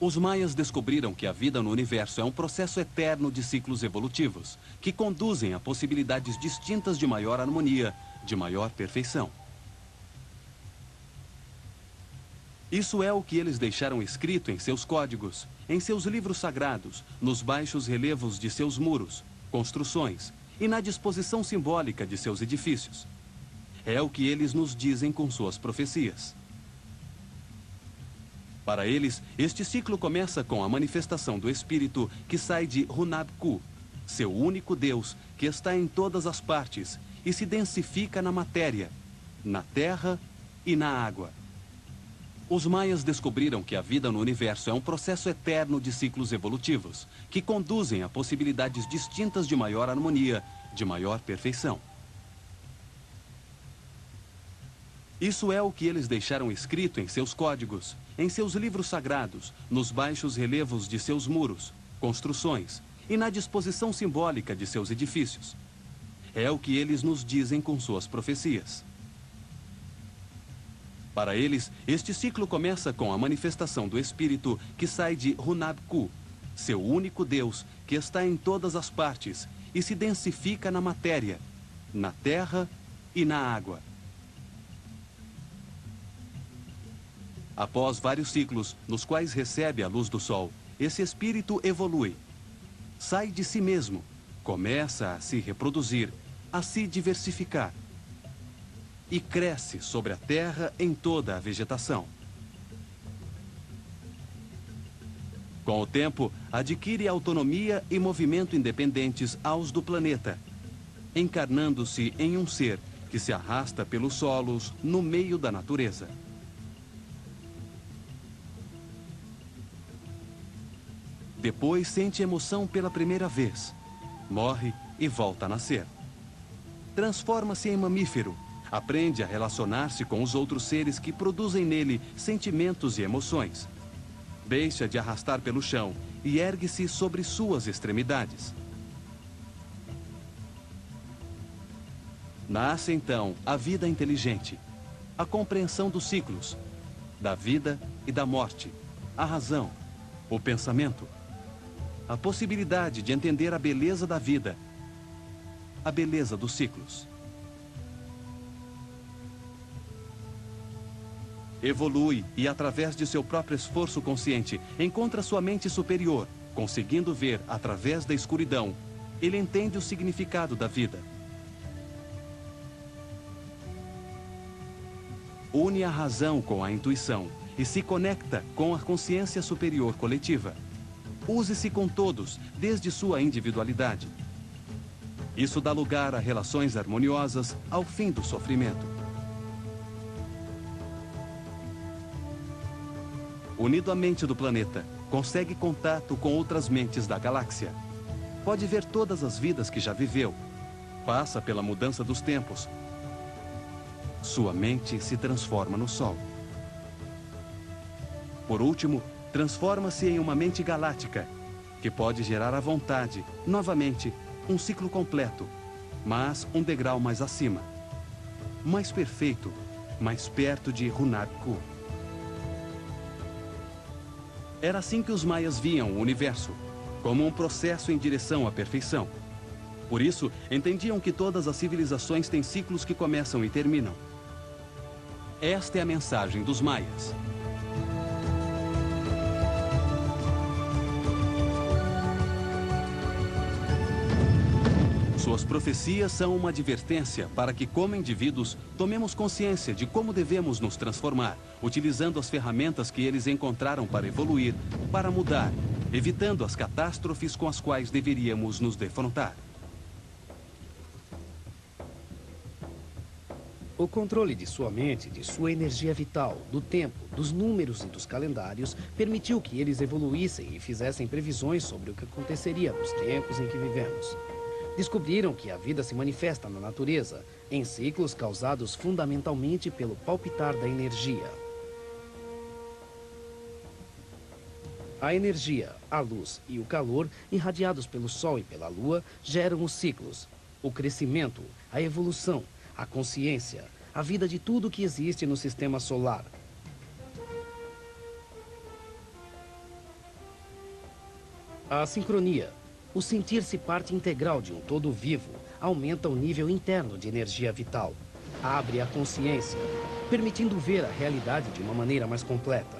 Os maias descobriram que a vida no universo é um processo eterno de ciclos evolutivos, que conduzem a possibilidades distintas de maior harmonia, de maior perfeição. Isso é o que eles deixaram escrito em seus códigos, em seus livros sagrados, nos baixos relevos de seus muros, construções e na disposição simbólica de seus edifícios. É o que eles nos dizem com suas profecias. Para eles, este ciclo começa com a manifestação do Espírito que sai de Hunabku, seu único Deus, que está em todas as partes e se densifica na matéria, na terra e na água. Os maias descobriram que a vida no universo é um processo eterno de ciclos evolutivos, que conduzem a possibilidades distintas de maior harmonia, de maior perfeição. Isso é o que eles deixaram escrito em seus códigos, em seus livros sagrados, nos baixos relevos de seus muros, construções e na disposição simbólica de seus edifícios. É o que eles nos dizem com suas profecias. Para eles, este ciclo começa com a manifestação do Espírito que sai de Hunabku, seu único Deus, que está em todas as partes e se densifica na matéria, na terra e na água. Após vários ciclos, nos quais recebe a luz do sol, esse espírito evolui. Sai de si mesmo, começa a se reproduzir, a se diversificar. E cresce sobre a terra em toda a vegetação. Com o tempo, adquire autonomia e movimento independentes aos do planeta, encarnando-se em um ser que se arrasta pelos solos no meio da natureza. Depois sente emoção pela primeira vez. Morre e volta a nascer. Transforma-se em mamífero. Aprende a relacionar-se com os outros seres que produzem nele sentimentos e emoções. Deixa de arrastar pelo chão e ergue-se sobre suas extremidades. Nasce então a vida inteligente, a compreensão dos ciclos, da vida e da morte, a razão, o pensamento, a possibilidade de entender a beleza da vida, a beleza dos ciclos. Evolui e, através de seu próprio esforço consciente, encontra sua mente superior, conseguindo ver através da escuridão. Ele entende o significado da vida. Une a razão com a intuição e se conecta com a consciência superior coletiva. Use-se com todos, desde sua individualidade. Isso dá lugar a relações harmoniosas ao fim do sofrimento. Unido à mente do planeta, consegue contato com outras mentes da galáxia. Pode ver todas as vidas que já viveu. Passa pela mudança dos tempos. Sua mente se transforma no Sol. Por último, transforma-se em uma mente galáctica, que pode gerar à vontade, novamente, um ciclo completo, mas um degrau mais acima. Mais perfeito, mais perto de Hunabku. Era assim que os maias viam o universo, como um processo em direção à perfeição. Por isso, entendiam que todas as civilizações têm ciclos que começam e terminam. Esta é a mensagem dos maias. Suas profecias são uma advertência para que, como indivíduos, tomemos consciência de como devemos nos transformar, utilizando as ferramentas que eles encontraram para evoluir, para mudar, evitando as catástrofes com as quais deveríamos nos defrontar. O controle de sua mente, de sua energia vital, do tempo, dos números e dos calendários permitiu que eles evoluíssem e fizessem previsões sobre o que aconteceria nos tempos em que vivemos descobriram que a vida se manifesta na natureza em ciclos causados fundamentalmente pelo palpitar da energia. A energia, a luz e o calor, irradiados pelo Sol e pela Lua, geram os ciclos, o crescimento, a evolução, a consciência, a vida de tudo que existe no sistema solar. A sincronia, o sentir-se parte integral de um todo vivo, aumenta o nível interno de energia vital. Abre a consciência, permitindo ver a realidade de uma maneira mais completa.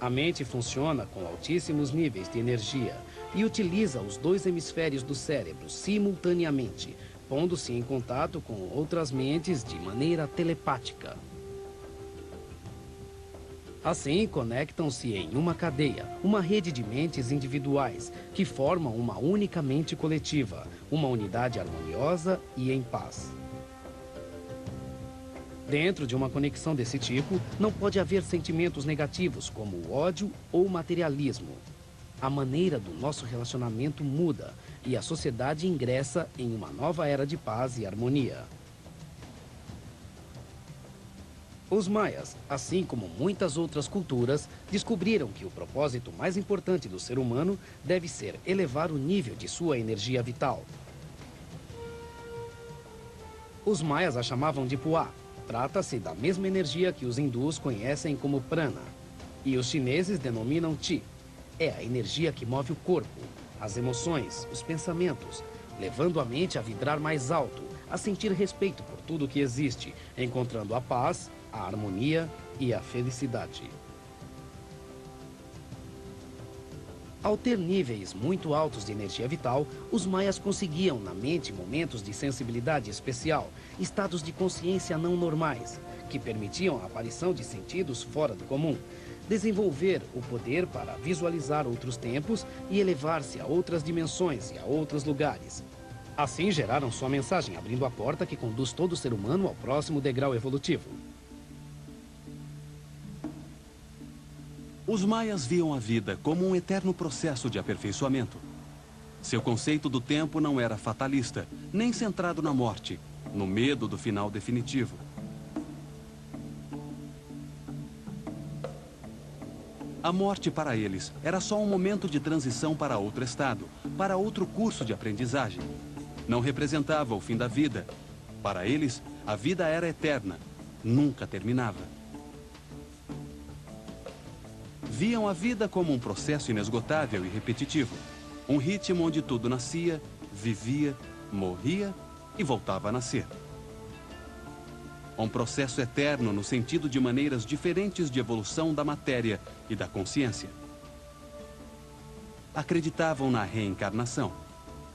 A mente funciona com altíssimos níveis de energia e utiliza os dois hemisférios do cérebro simultaneamente, pondo-se em contato com outras mentes de maneira telepática. Assim, conectam-se em uma cadeia, uma rede de mentes individuais que formam uma única mente coletiva, uma unidade harmoniosa e em paz. Dentro de uma conexão desse tipo, não pode haver sentimentos negativos como ódio ou materialismo. A maneira do nosso relacionamento muda e a sociedade ingressa em uma nova era de paz e harmonia. Os maias, assim como muitas outras culturas, descobriram que o propósito mais importante do ser humano deve ser elevar o nível de sua energia vital. Os maias a chamavam de Puá. Trata-se da mesma energia que os hindus conhecem como prana. E os chineses denominam Qi. É a energia que move o corpo, as emoções, os pensamentos, levando a mente a vibrar mais alto, a sentir respeito por tudo que existe, encontrando a paz a harmonia e a felicidade. Ao ter níveis muito altos de energia vital, os maias conseguiam na mente momentos de sensibilidade especial, estados de consciência não normais, que permitiam a aparição de sentidos fora do comum, desenvolver o poder para visualizar outros tempos e elevar-se a outras dimensões e a outros lugares. Assim geraram sua mensagem, abrindo a porta que conduz todo ser humano ao próximo degrau evolutivo. Os maias viam a vida como um eterno processo de aperfeiçoamento. Seu conceito do tempo não era fatalista, nem centrado na morte, no medo do final definitivo. A morte para eles era só um momento de transição para outro estado, para outro curso de aprendizagem. Não representava o fim da vida. Para eles, a vida era eterna, nunca terminava viam a vida como um processo inesgotável e repetitivo. Um ritmo onde tudo nascia, vivia, morria e voltava a nascer. Um processo eterno no sentido de maneiras diferentes de evolução da matéria e da consciência. Acreditavam na reencarnação.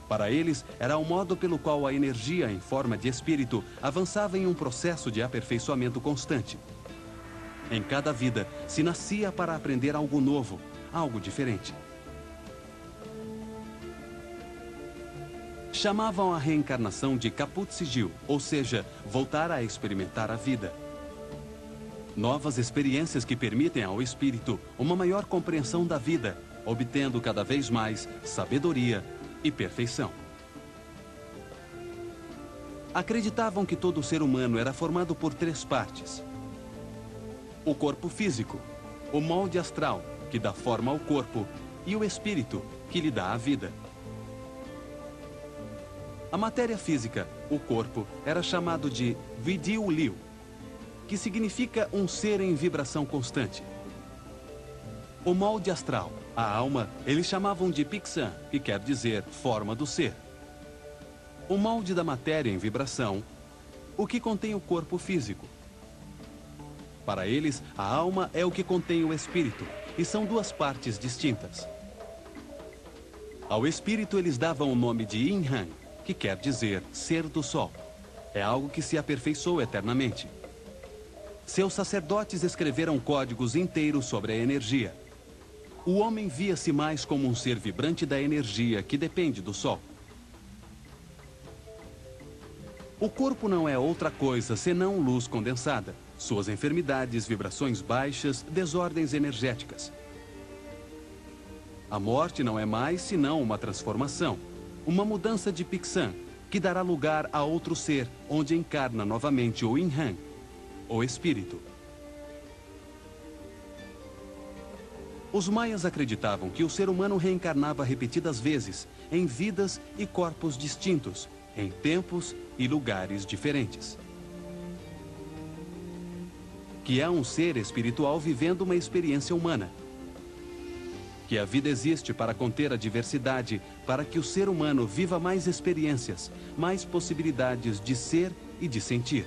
Para eles, era o modo pelo qual a energia em forma de espírito avançava em um processo de aperfeiçoamento constante. Em cada vida, se nascia para aprender algo novo, algo diferente. Chamavam a reencarnação de caput sigil, ou seja, voltar a experimentar a vida. Novas experiências que permitem ao espírito uma maior compreensão da vida, obtendo cada vez mais sabedoria e perfeição. Acreditavam que todo ser humano era formado por três partes: o corpo físico, o molde astral, que dá forma ao corpo, e o espírito, que lhe dá a vida. A matéria física, o corpo, era chamado de Vidiu Liu, que significa um ser em vibração constante. O molde astral, a alma, eles chamavam de Pixan, que quer dizer forma do ser. O molde da matéria em vibração, o que contém o corpo físico. Para eles, a alma é o que contém o espírito, e são duas partes distintas. Ao espírito eles davam o nome de Inhan, que quer dizer ser do sol. É algo que se aperfeiçoou eternamente. Seus sacerdotes escreveram códigos inteiros sobre a energia. O homem via-se mais como um ser vibrante da energia que depende do sol. O corpo não é outra coisa senão luz condensada. Suas enfermidades, vibrações baixas, desordens energéticas. A morte não é mais senão uma transformação, uma mudança de Pixan, que dará lugar a outro ser, onde encarna novamente o Inhan, o espírito. Os maias acreditavam que o ser humano reencarnava repetidas vezes, em vidas e corpos distintos, em tempos e lugares diferentes que é um ser espiritual vivendo uma experiência humana. que a vida existe para conter a diversidade, para que o ser humano viva mais experiências, mais possibilidades de ser e de sentir.